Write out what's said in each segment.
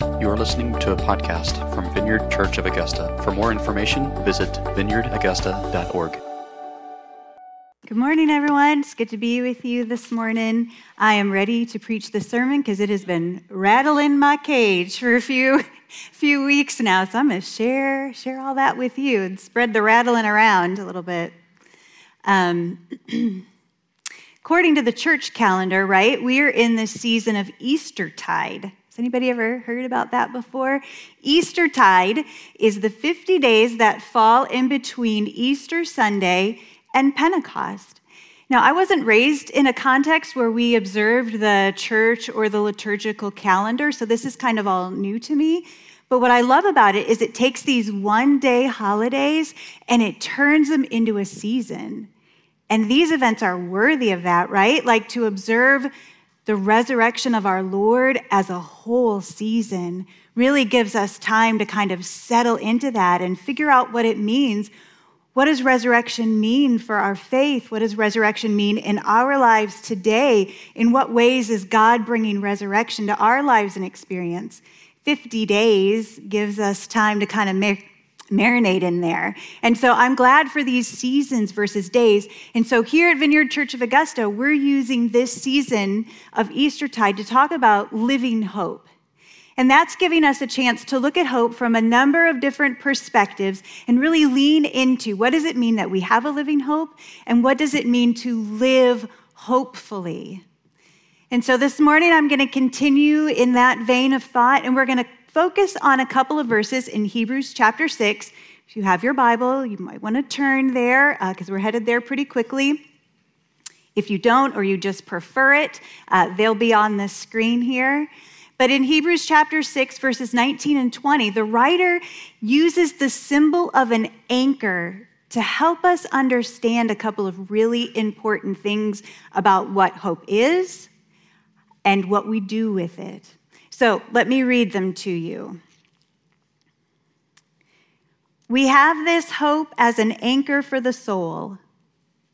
You are listening to a podcast from Vineyard Church of Augusta. For more information, visit vineyardaugusta.org. Good morning, everyone. It's good to be with you this morning. I am ready to preach the sermon because it has been rattling my cage for a few few weeks now. So I'm going to share share all that with you and spread the rattling around a little bit. Um, according to the church calendar, right, we are in the season of Eastertide. Has anybody ever heard about that before? Eastertide is the 50 days that fall in between Easter Sunday and Pentecost. Now, I wasn't raised in a context where we observed the church or the liturgical calendar, so this is kind of all new to me. But what I love about it is it takes these one day holidays and it turns them into a season. And these events are worthy of that, right? Like to observe the resurrection of our Lord as a whole season really gives us time to kind of settle into that and figure out what it means. What does resurrection mean for our faith? What does resurrection mean in our lives today? In what ways is God bringing resurrection to our lives and experience? 50 days gives us time to kind of make marinate in there. And so I'm glad for these seasons versus days. And so here at Vineyard Church of Augusta, we're using this season of Eastertide to talk about living hope. And that's giving us a chance to look at hope from a number of different perspectives and really lean into what does it mean that we have a living hope and what does it mean to live hopefully. And so this morning I'm going to continue in that vein of thought and we're going to focus on a couple of verses in Hebrews chapter 6. If you have your Bible, you might want to turn there because uh, we're headed there pretty quickly. If you don't, or you just prefer it, uh, they'll be on the screen here. But in Hebrews chapter 6, verses 19 and 20, the writer uses the symbol of an anchor to help us understand a couple of really important things about what hope is and what we do with it. So let me read them to you. We have this hope as an anchor for the soul,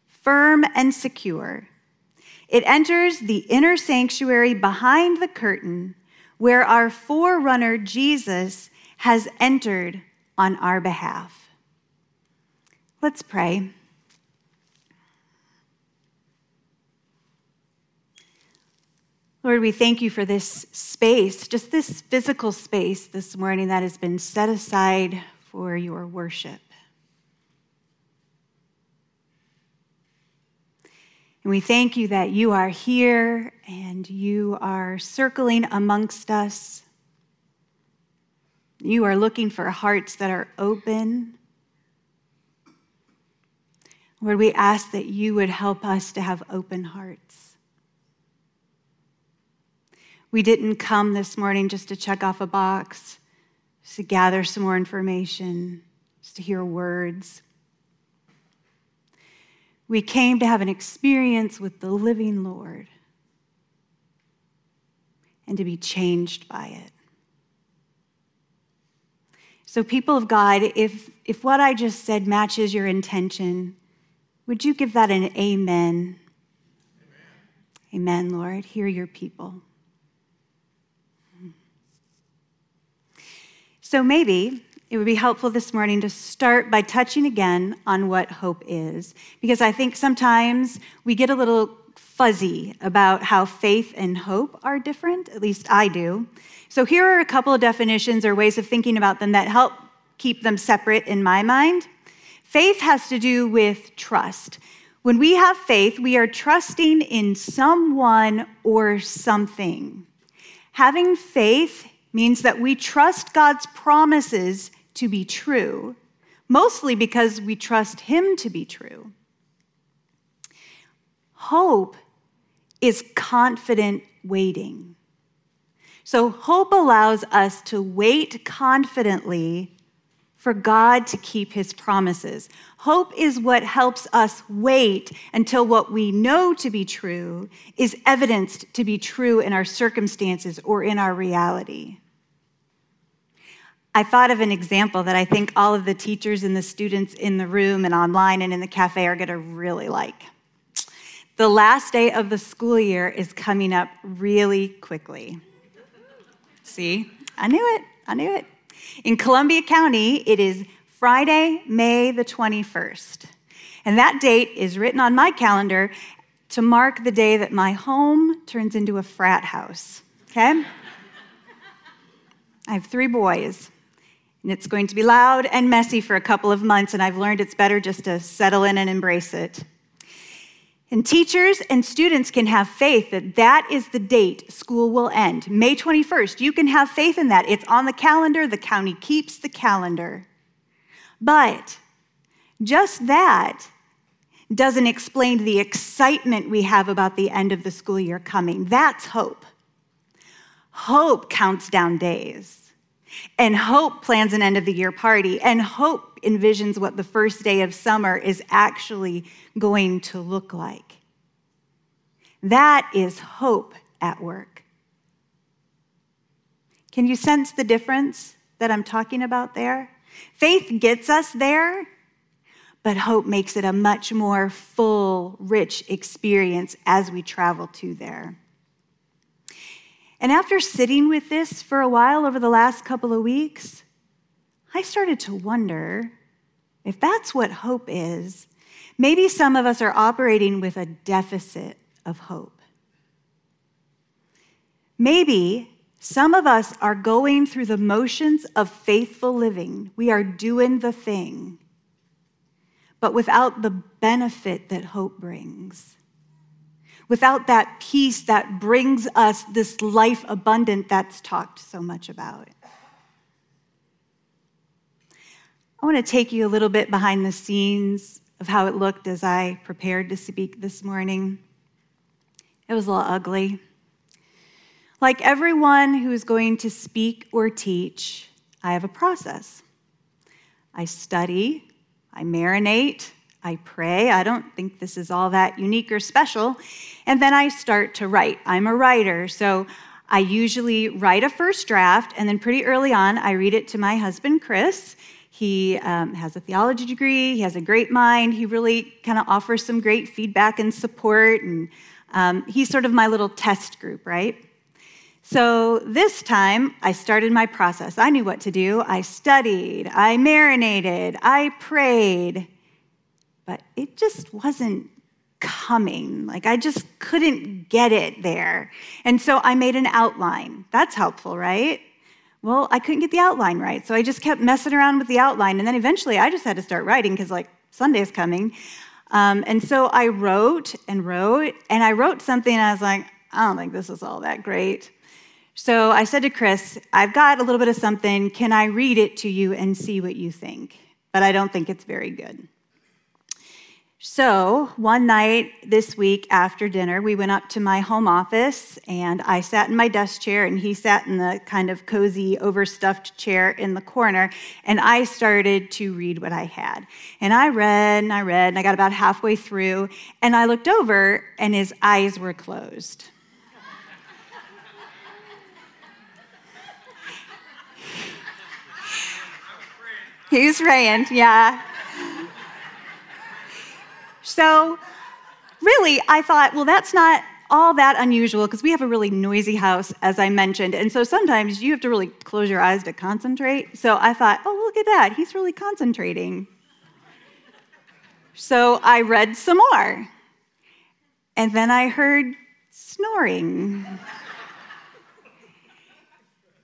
firm and secure. It enters the inner sanctuary behind the curtain where our forerunner Jesus has entered on our behalf. Let's pray. Lord, we thank you for this space, just this physical space this morning that has been set aside for your worship. And we thank you that you are here and you are circling amongst us. You are looking for hearts that are open. Lord, we ask that you would help us to have open hearts. We didn't come this morning just to check off a box, just to gather some more information, just to hear words. We came to have an experience with the living Lord and to be changed by it. So, people of God, if, if what I just said matches your intention, would you give that an amen? Amen, amen Lord. Hear your people. So maybe it would be helpful this morning to start by touching again on what hope is, because I think sometimes we get a little fuzzy about how faith and hope are different, at least I do. So here are a couple of definitions or ways of thinking about them that help keep them separate in my mind. Faith has to do with trust. When we have faith, we are trusting in someone or something. Having faith means that we trust God's promises to be true, mostly because we trust Him to be true. Hope is confident waiting. So, hope allows us to wait confidently for God to keep his promises. Hope is what helps us wait until what we know to be true is evidenced to be true in our circumstances or in our reality. I thought of an example that I think all of the teachers and the students in the room and online and in the cafe are going to really like. The last day of the school year is coming up really quickly. See? I knew it. I knew it. In Columbia County, it is Friday, May the 21st. And that date is written on my calendar to mark the day that my home turns into a frat house. Okay? I have three boys, and it's going to be loud and messy for a couple of months, and I've learned it's better just to settle in and embrace it. And teachers and students can have faith that that is the date school will end. May 21st. You can have faith in that. It's on the calendar. The county keeps the calendar. But just that doesn't explain the excitement we have about the end of the school year coming. That's hope. Hope counts down days. And hope plans an end of the year party. And hope envisions what the first day of summer is actually going to look like. That is hope at work. Can you sense the difference that I'm talking about there? Faith gets us there, but hope makes it a much more full, rich experience as we travel to there. And after sitting with this for a while over the last couple of weeks, I started to wonder if that's what hope is, maybe some of us are operating with a deficit of hope. Maybe some of us are going through the motions of faithful living. We are doing the thing, but without the benefit that hope brings without that peace that brings us this life abundant that's talked so much about. I want to take you a little bit behind the scenes of how it looked as I prepared to speak this morning. It was a little ugly. Like everyone who is going to speak or teach, I have a process. I study, I marinate, I pray. I don't think this is all that unique or special. And then I start to write. I'm a writer, so I usually write a first draft, and then pretty early on, I read it to my husband, Chris. He um, has a theology degree, he has a great mind. He really kind of offers some great feedback and support, and um, he's sort of my little test group, right? So this time, I started my process. I knew what to do. I studied, I marinated, I prayed but it just wasn't coming. Like I just couldn't get it there. And so I made an outline. That's helpful, right? Well, I couldn't get the outline right. So I just kept messing around with the outline. And then eventually I just had to start writing because, like, Sunday's coming. Um, and so I wrote and wrote, and I wrote something, and I was like, I don't think this is all that great. So I said to Chris, I've got a little bit of something. Can I read it to you and see what you think? But I don't think it's very good. So, one night this week after dinner, we went up to my home office and I sat in my desk chair and he sat in the kind of cozy, overstuffed chair in the corner. And I started to read what I had. And I read and I read and I got about halfway through and I looked over and his eyes were closed. He's praying, yeah. So, really, I thought, well, that's not all that unusual because we have a really noisy house, as I mentioned. And so sometimes you have to really close your eyes to concentrate. So I thought, oh, look at that. He's really concentrating. So I read some more. And then I heard snoring.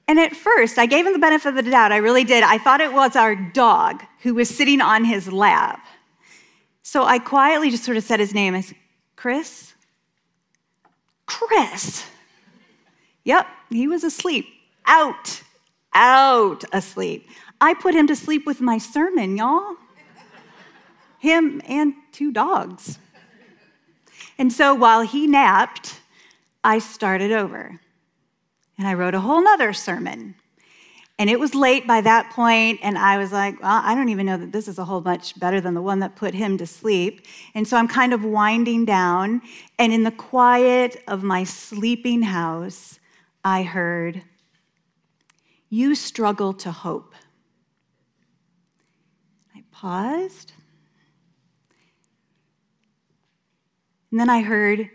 And at first, I gave him the benefit of the doubt. I really did. I thought it was our dog who was sitting on his lap. So I quietly just sort of said his name. I said, Chris? Chris. Yep, he was asleep. Out, out asleep. I put him to sleep with my sermon, y'all. Him and two dogs. And so while he napped, I started over. And I wrote a whole nother sermon. And it was late by that point, and I was like, well, I don't even know that this is a whole much better than the one that put him to sleep. And so I'm kind of winding down, and in the quiet of my sleeping house, I heard, You struggle to hope. I paused, and then I heard,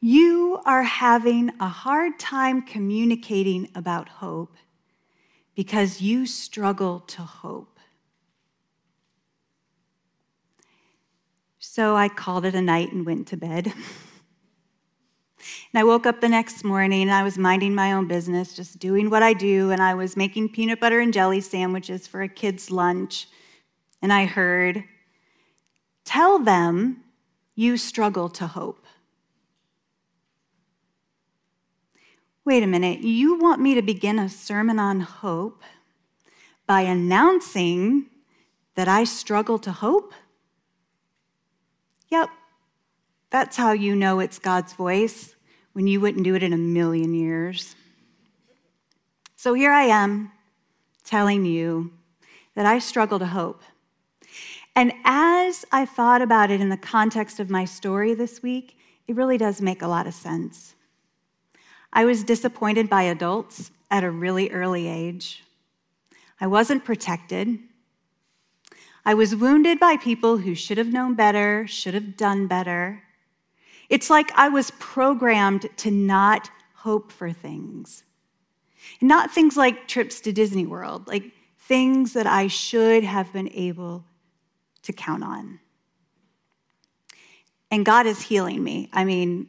You are having a hard time communicating about hope because you struggle to hope. So I called it a night and went to bed. And I woke up the next morning and I was minding my own business, just doing what I do. And I was making peanut butter and jelly sandwiches for a kid's lunch. And I heard, Tell them you struggle to hope. Wait a minute, you want me to begin a sermon on hope by announcing that I struggle to hope? Yep, that's how you know it's God's voice when you wouldn't do it in a million years. So here I am telling you that I struggle to hope. And as I thought about it in the context of my story this week, it really does make a lot of sense. I was disappointed by adults at a really early age. I wasn't protected. I was wounded by people who should have known better, should have done better. It's like I was programmed to not hope for things. Not things like trips to Disney World, like things that I should have been able to count on. And God is healing me. I mean,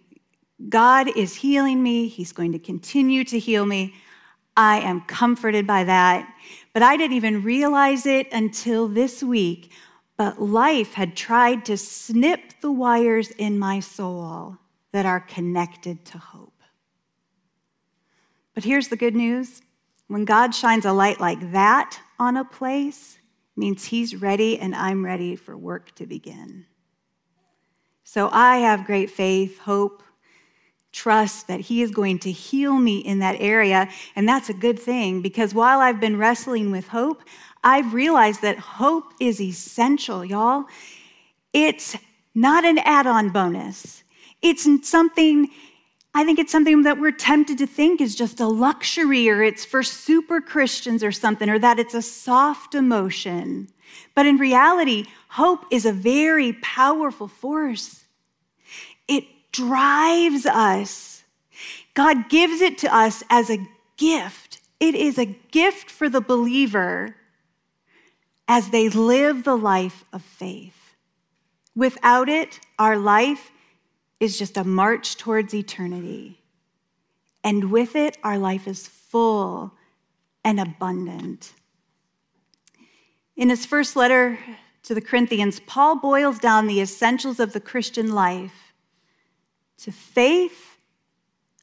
God is healing me. He's going to continue to heal me. I am comforted by that. But I didn't even realize it until this week but life had tried to snip the wires in my soul that are connected to hope. But here's the good news when God shines a light like that on a place, means He's ready and I'm ready for work to begin. So I have great faith, hope, trust that He is going to heal me in that area. And that's a good thing because while I've been wrestling with hope, I've realized that hope is essential, y'all. It's not an add on bonus. It's something, I think it's something that we're tempted to think is just a luxury or it's for super Christians or something, or that it's a soft emotion. But in reality, hope is a very powerful force. Drives us. God gives it to us as a gift. It is a gift for the believer as they live the life of faith. Without it, our life is just a march towards eternity. And with it, our life is full and abundant. In his first letter to the Corinthians, Paul boils down the essentials of the Christian life to faith,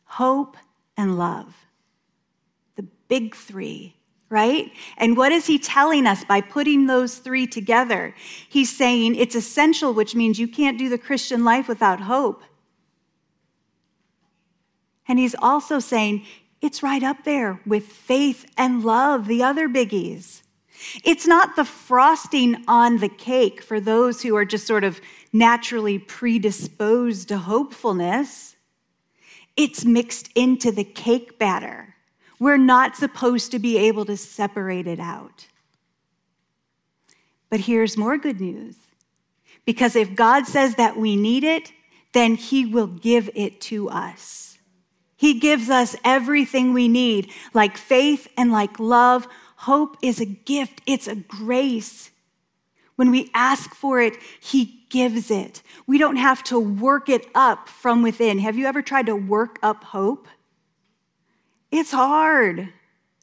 hope, and love. The big three right? And what is he telling us by putting those three together? He's saying it's essential, which means you can't do the Christian life without hope. And he's also saying it's right up there with faith and love, the other biggies. It's not the frosting on the cake for those who are just sort of naturally predisposed to hopefulness. It's mixed into the cake batter. We're not supposed to be able to separate it out. But here's more good news because if God says that we need it, then He will give it to us. He gives us everything we need, like faith and like love. Hope is a gift, it's a grace. When we ask for it, He gives it. We don't have to work it up from within. Have you ever tried to work up hope? It's hard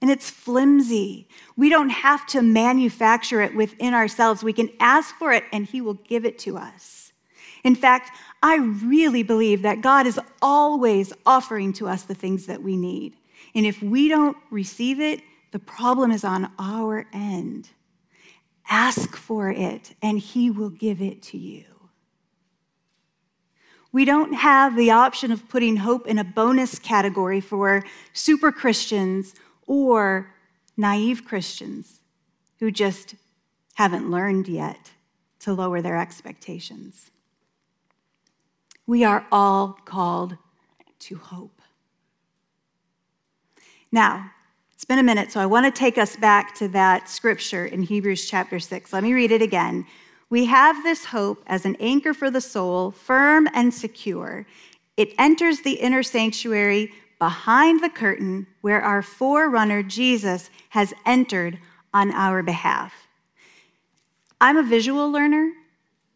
and it's flimsy. We don't have to manufacture it within ourselves. We can ask for it and He will give it to us. In fact, I really believe that God is always offering to us the things that we need. And if we don't receive it, the problem is on our end. Ask for it and He will give it to you. We don't have the option of putting hope in a bonus category for super Christians or naive Christians who just haven't learned yet to lower their expectations. We are all called to hope. Now, it's been a minute, so I want to take us back to that scripture in Hebrews chapter 6. Let me read it again. We have this hope as an anchor for the soul, firm and secure. It enters the inner sanctuary behind the curtain where our forerunner Jesus has entered on our behalf. I'm a visual learner,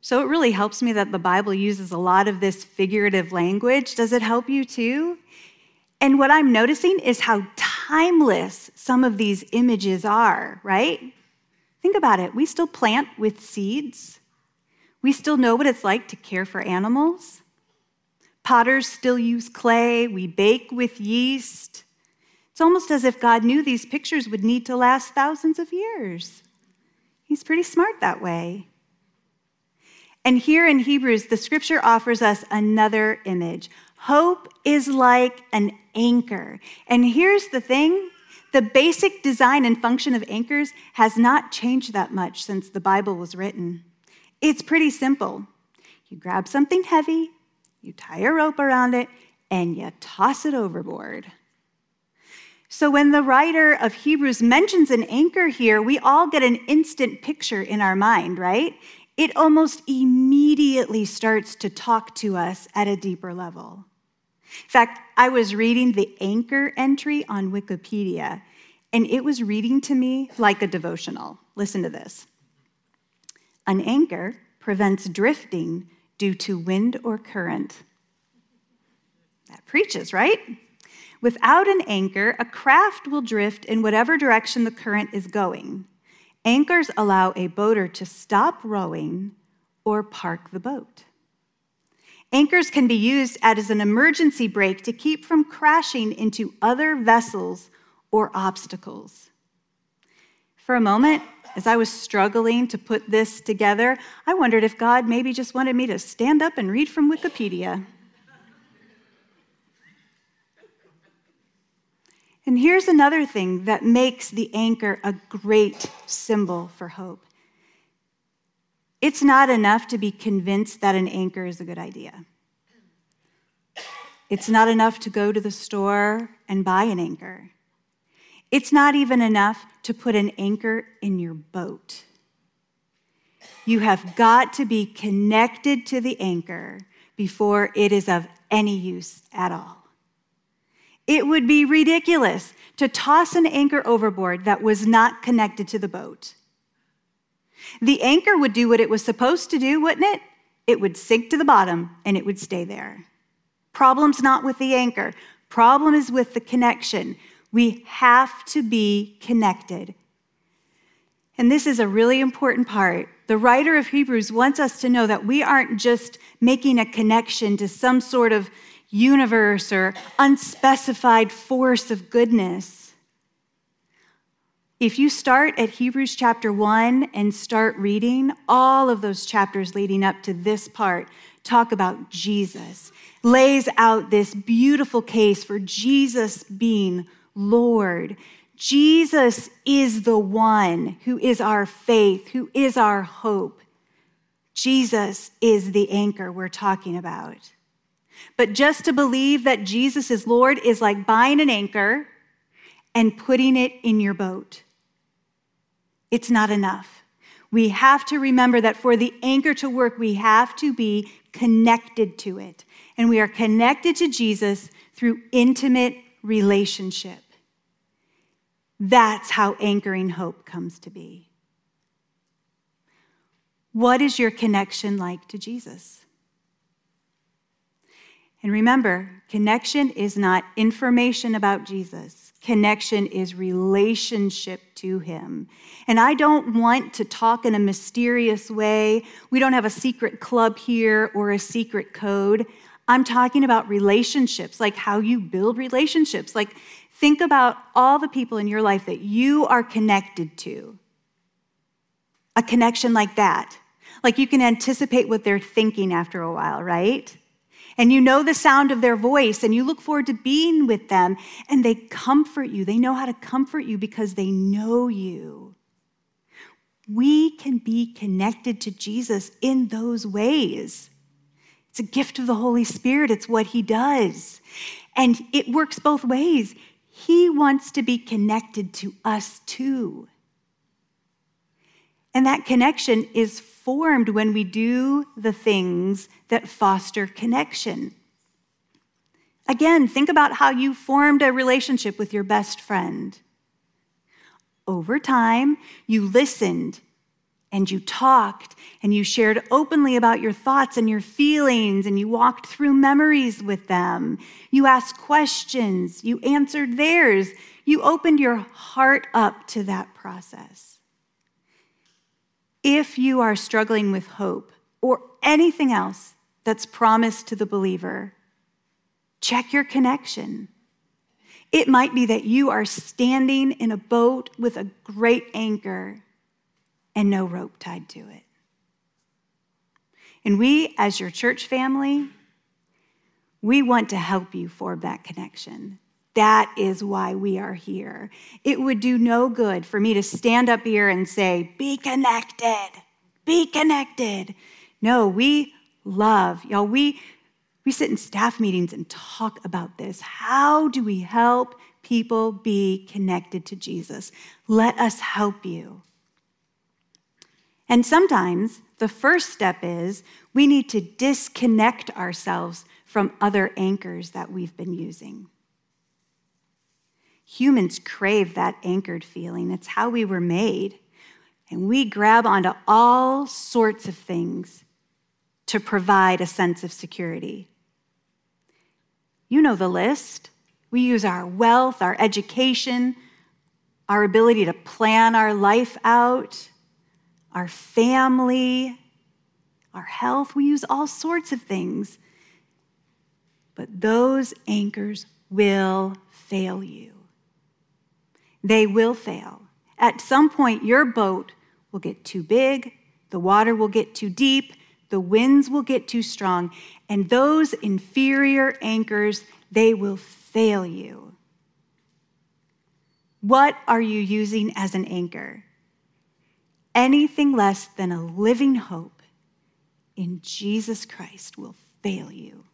so it really helps me that the Bible uses a lot of this figurative language. Does it help you too? And what I'm noticing is how timeless some of these images are, right? Think about it. We still plant with seeds. We still know what it's like to care for animals. Potters still use clay. We bake with yeast. It's almost as if God knew these pictures would need to last thousands of years. He's pretty smart that way. And here in Hebrews, the scripture offers us another image. Hope is like an anchor. And here's the thing the basic design and function of anchors has not changed that much since the Bible was written. It's pretty simple. You grab something heavy, you tie a rope around it, and you toss it overboard. So, when the writer of Hebrews mentions an anchor here, we all get an instant picture in our mind, right? it almost immediately starts to talk to us at a deeper level. In fact, I was reading the anchor entry on Wikipedia, and it was reading to me like a devotional. Listen to this An anchor prevents drifting due to wind or current. That preaches, right? Without an anchor, a craft will drift in whatever direction the current is going. Anchors allow a boater to stop rowing or park the boat. Anchors can be used as an emergency brake to keep from crashing into other vessels or obstacles. For a moment, as I was struggling to put this together, I wondered if God maybe just wanted me to stand up and read from Wikipedia. And here's another thing that makes the anchor a great symbol for hope it's not enough to be convinced that an anchor is a good idea. It's not enough to go to the store and buy an anchor. It's not even enough to put an anchor in your boat. You have got to be connected to the anchor before it is of any use at all. It would be ridiculous to toss an anchor overboard that was not connected to the boat. The anchor would do what it was supposed to do, wouldn't it? It would sink to the bottom and it would stay there. Problem's not with the anchor, problem is with the connection. We have to be connected. And this is a really important part. The writer of Hebrews wants us to know that we aren't just making a connection to some sort of universe or unspecified force of goodness. If you start at Hebrews chapter 1 and start reading, all of those chapters leading up to this part talk about Jesus, lays out this beautiful case for Jesus being Lord. Jesus is the one who is our faith, who is our hope. Jesus is the anchor we're talking about. But just to believe that Jesus is Lord is like buying an anchor and putting it in your boat. It's not enough. We have to remember that for the anchor to work, we have to be connected to it. And we are connected to Jesus through intimate relationship. That's how anchoring hope comes to be. What is your connection like to Jesus? And remember, connection is not information about Jesus. Connection is relationship to him. And I don't want to talk in a mysterious way. We don't have a secret club here or a secret code. I'm talking about relationships, like how you build relationships. Like, think about all the people in your life that you are connected to. A connection like that. Like, you can anticipate what they're thinking after a while, right? And you know the sound of their voice and you look forward to being with them and they comfort you. They know how to comfort you because they know you. We can be connected to Jesus in those ways. It's a gift of the Holy Spirit, it's what He does. And it works both ways. He wants to be connected to us too. And that connection is formed when we do the things that foster connection. Again, think about how you formed a relationship with your best friend. Over time, you listened and you talked and you shared openly about your thoughts and your feelings and you walked through memories with them. You asked questions, you answered theirs, you opened your heart up to that process. If you are struggling with hope or anything else that's promised to the believer, check your connection. It might be that you are standing in a boat with a great anchor and no rope tied to it. And we, as your church family, we want to help you form that connection. That is why we are here. It would do no good for me to stand up here and say, be connected, be connected. No, we love, y'all, we we sit in staff meetings and talk about this. How do we help people be connected to Jesus? Let us help you. And sometimes the first step is we need to disconnect ourselves from other anchors that we've been using. Humans crave that anchored feeling, it's how we were made. And we grab onto all sorts of things to provide a sense of security. You know the list. We use our wealth, our education, our ability to plan our life out, our family, our health. We use all sorts of things. But those anchors will fail you. They will fail. At some point, your boat will get too big, the water will get too deep, the winds will get too strong, and those inferior anchors, they will fail you. What are you using as an anchor? Anything less than a living hope in Jesus Christ will fail you.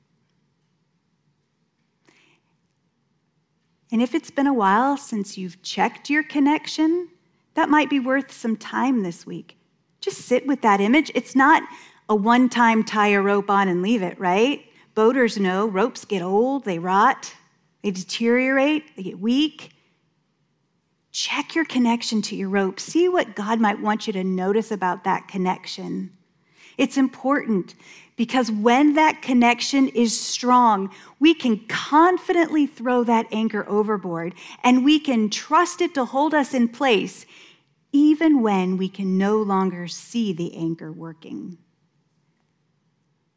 And if it's been a while since you've checked your connection, that might be worth some time this week. Just sit with that image. It's not a one time tie a rope on and leave it, right? Boaters know ropes get old, they rot, they deteriorate, they get weak. Check your connection to your rope. See what God might want you to notice about that connection. It's important because when that connection is strong, we can confidently throw that anchor overboard and we can trust it to hold us in place even when we can no longer see the anchor working.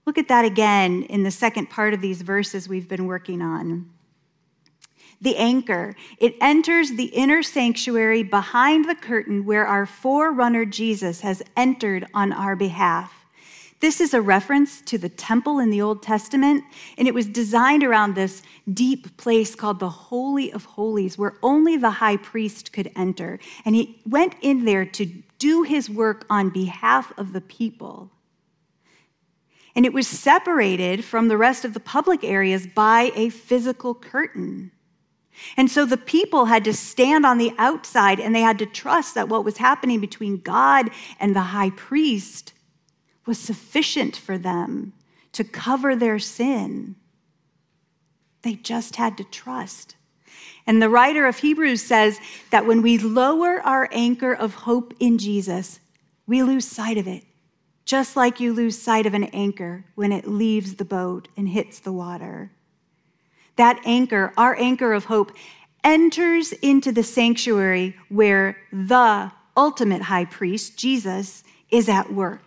Look at that again in the second part of these verses we've been working on. The anchor, it enters the inner sanctuary behind the curtain where our forerunner Jesus has entered on our behalf. This is a reference to the temple in the Old Testament, and it was designed around this deep place called the Holy of Holies, where only the high priest could enter. And he went in there to do his work on behalf of the people and it was separated from the rest of the public areas by a physical curtain. And so the people had to stand on the outside and they had to trust that what was happening between God and the high priest was sufficient for them to cover their sin. They just had to trust. And the writer of Hebrews says that when we lower our anchor of hope in Jesus, we lose sight of it just like you lose sight of an anchor when it leaves the boat and hits the water. That anchor, our anchor of hope, enters into the sanctuary where the ultimate high priest, Jesus, is at work.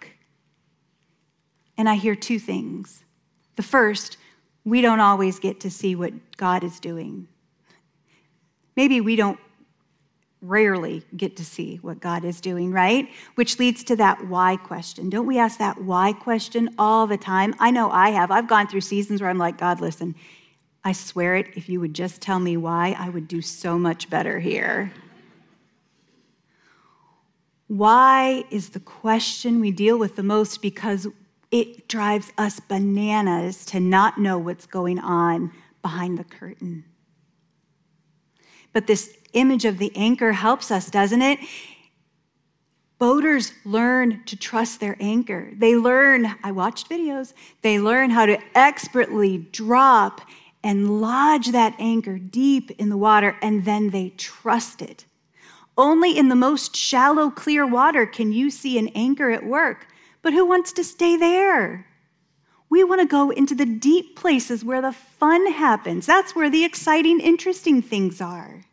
And I hear two things. The first, we don't always get to see what God is doing. Maybe we don't rarely get to see what God is doing, right? Which leads to that why question. Don't we ask that why question all the time? I know I have. I've gone through seasons where I'm like, God, listen, I swear it, if you would just tell me why, I would do so much better here. Why is the question we deal with the most because it drives us bananas to not know what's going on behind the curtain. But this image of the anchor helps us, doesn't it? Boaters learn to trust their anchor. They learn, I watched videos, they learn how to expertly drop and lodge that anchor deep in the water, and then they trust it. Only in the most shallow, clear water can you see an anchor at work. But who wants to stay there? We want to go into the deep places where the fun happens. That's where the exciting, interesting things are.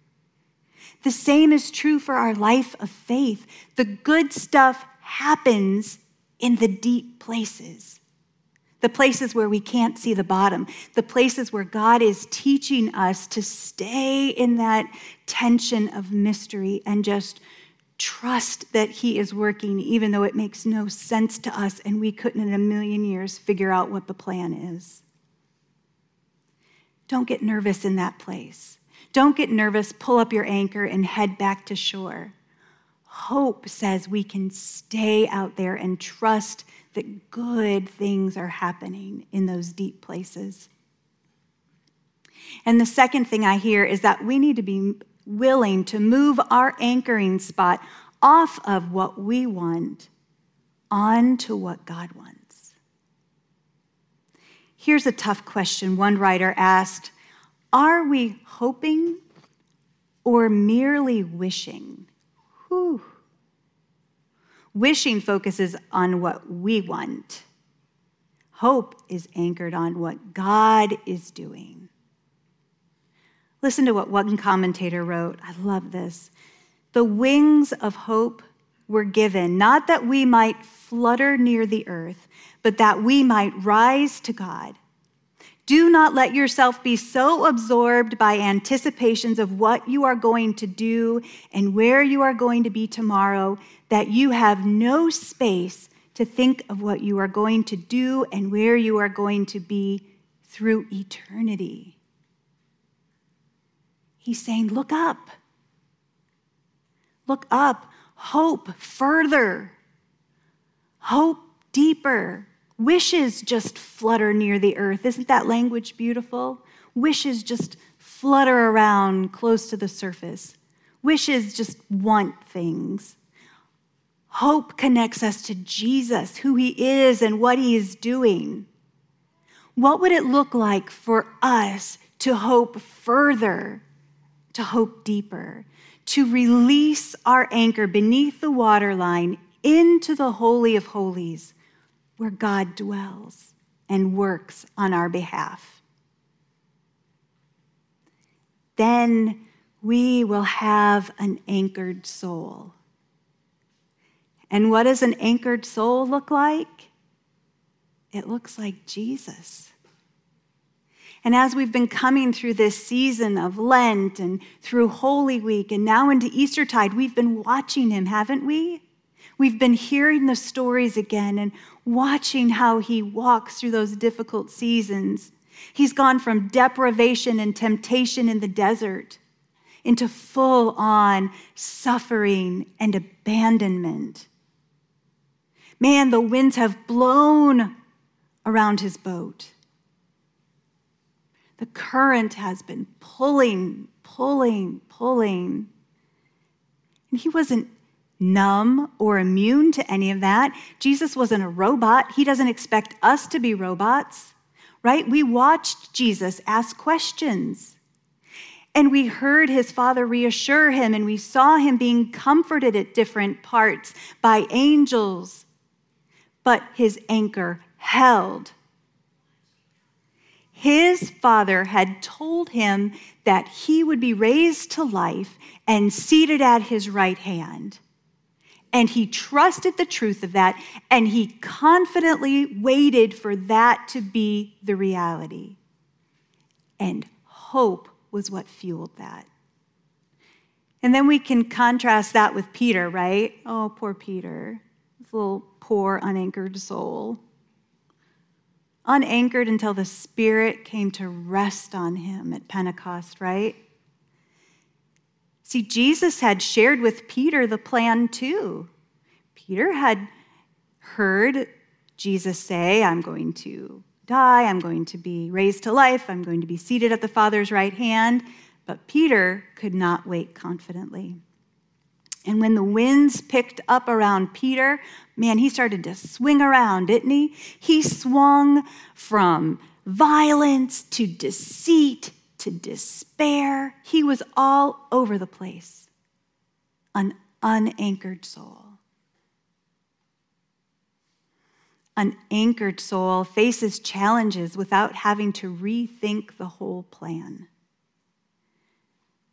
The same is true for our life of faith. The good stuff happens in the deep places, the places where we can't see the bottom, the places where God is teaching us to stay in that tension of mystery and just trust that He is working, even though it makes no sense to us and we couldn't in a million years figure out what the plan is. Don't get nervous in that place. Don't get nervous, pull up your anchor, and head back to shore. Hope says we can stay out there and trust that good things are happening in those deep places. And the second thing I hear is that we need to be willing to move our anchoring spot off of what we want onto what God wants. Here's a tough question one writer asked Are we hoping or merely wishing? Whew. Wishing focuses on what we want. Hope is anchored on what God is doing. Listen to what one commentator wrote. I love this. The wings of hope were given, not that we might flutter near the earth, but that we might rise to God. Do not let yourself be so absorbed by anticipations of what you are going to do and where you are going to be tomorrow that you have no space to think of what you are going to do and where you are going to be through eternity. He's saying, Look up. Look up. Hope further. Hope deeper. Wishes just flutter near the earth. Isn't that language beautiful? Wishes just flutter around close to the surface. Wishes just want things. Hope connects us to Jesus, who he is and what he is doing. What would it look like for us to hope further to hope deeper, to release our anchor beneath the waterline into the Holy of Holies, where God dwells and works on our behalf. Then we will have an anchored soul. And what does an anchored soul look like? It looks like Jesus. And as we've been coming through this season of Lent and through Holy Week and now into Eastertide, we've been watching him, haven't we? We've been hearing the stories again and watching how he walks through those difficult seasons. He's gone from deprivation and temptation in the desert into full on suffering and abandonment. Man, the winds have blown around his boat. The current has been pulling, pulling, pulling. And he wasn't numb or immune to any of that. Jesus wasn't a robot. He doesn't expect us to be robots, right? We watched Jesus ask questions. And we heard his father reassure him, and we saw him being comforted at different parts by angels. But his anchor held his father had told him that he would be raised to life and seated at his right hand. And he trusted the truth of that, and he confidently waited for that to be the reality. And hope was what fueled that. And then we can contrast that with Peter, right? Oh, poor Peter, his little poor, unanchored soul unanchored until the Spirit came to rest on him at Pentecost, right? See, Jesus had shared with Peter the plan too. Peter had heard Jesus say, I'm going to die, I'm going to be raised to life, I'm going to be seated at the Father's right hand. But Peter could not wait confidently. And when the winds picked up around Peter, man, he started to swing around, didn't he? He swung from violence to deceit to despair. He was all over the place. An unanchored soul. An anchored soul faces challenges without having to rethink the whole plan.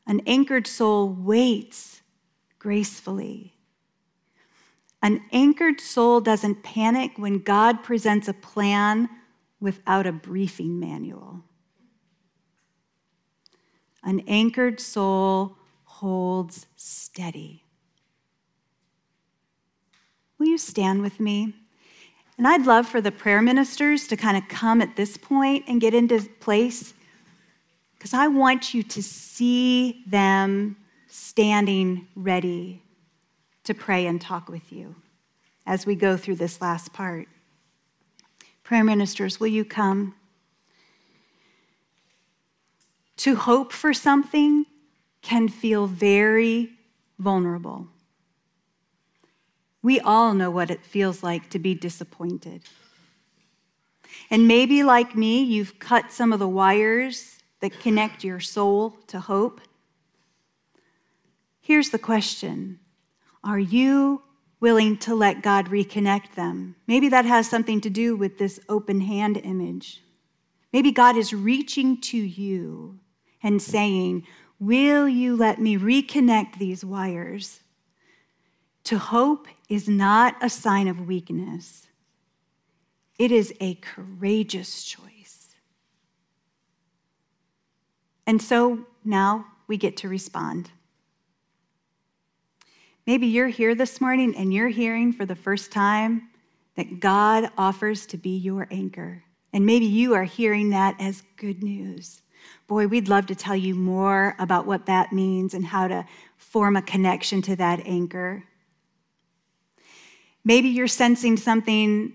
An anchored soul waits gracefully. An anchored soul doesn't panic when God presents a plan without a briefing manual. An anchored soul holds steady. Will you stand with me? And I'd love for the prayer ministers to kind of come at this point and get into place because I want you to see them standing ready to pray and talk with you as we go through this last part. Prayer ministers, will you come? To hope for something can feel very vulnerable. We all know what it feels like to be disappointed. And maybe, like me, you've cut some of the wires that connect your soul to hope Here's the question Are you willing to let God reconnect them? Maybe that has something to do with this open hand image. Maybe God is reaching to you and saying, Will you let me reconnect these wires? To hope is not a sign of weakness, it is a courageous choice. And so now we get to respond. Maybe you're here this morning and you're hearing for the first time that God offers to be your anchor. And maybe you are hearing that as good news. Boy, we'd love to tell you more about what that means and how to form a connection to that anchor. Maybe you're sensing something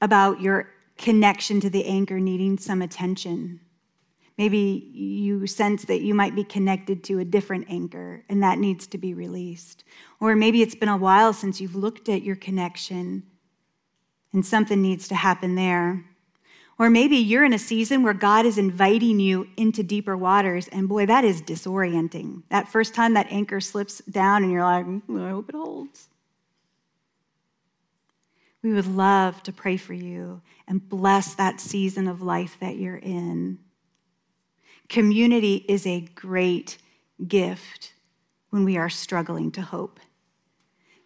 about your connection to the anchor needing some attention. Maybe you sense that you might be connected to a different anchor and that needs to be released. Or maybe it's been a while since you've looked at your connection and something needs to happen there. Or maybe you're in a season where God is inviting you into deeper waters, and boy, that is disorienting. That first time that anchor slips down, and you're like, mm, I hope it holds. We would love to pray for you and bless that season of life that you're in. Community is a great gift when we are struggling to hope.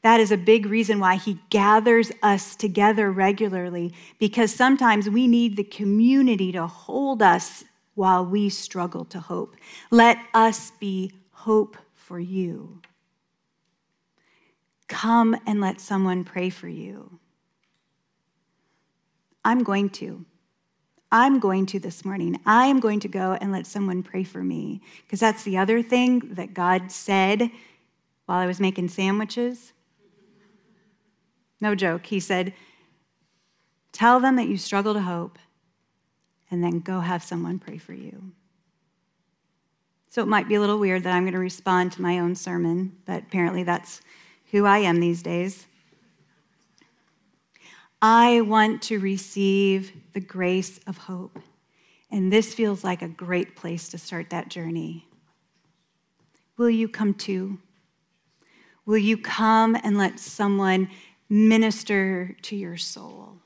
That is a big reason why he gathers us together regularly, because sometimes we need the community to hold us while we struggle to hope. Let us be hope for you. Come and let someone pray for you. I'm going to. I'm going to this morning. I am going to go and let someone pray for me. Because that's the other thing that God said while I was making sandwiches. No joke. He said, Tell them that you struggle to hope, and then go have someone pray for you. So it might be a little weird that I'm going to respond to my own sermon, but apparently that's who I am these days. I want to receive the grace of hope. And this feels like a great place to start that journey. Will you come too? Will you come and let someone minister to your soul?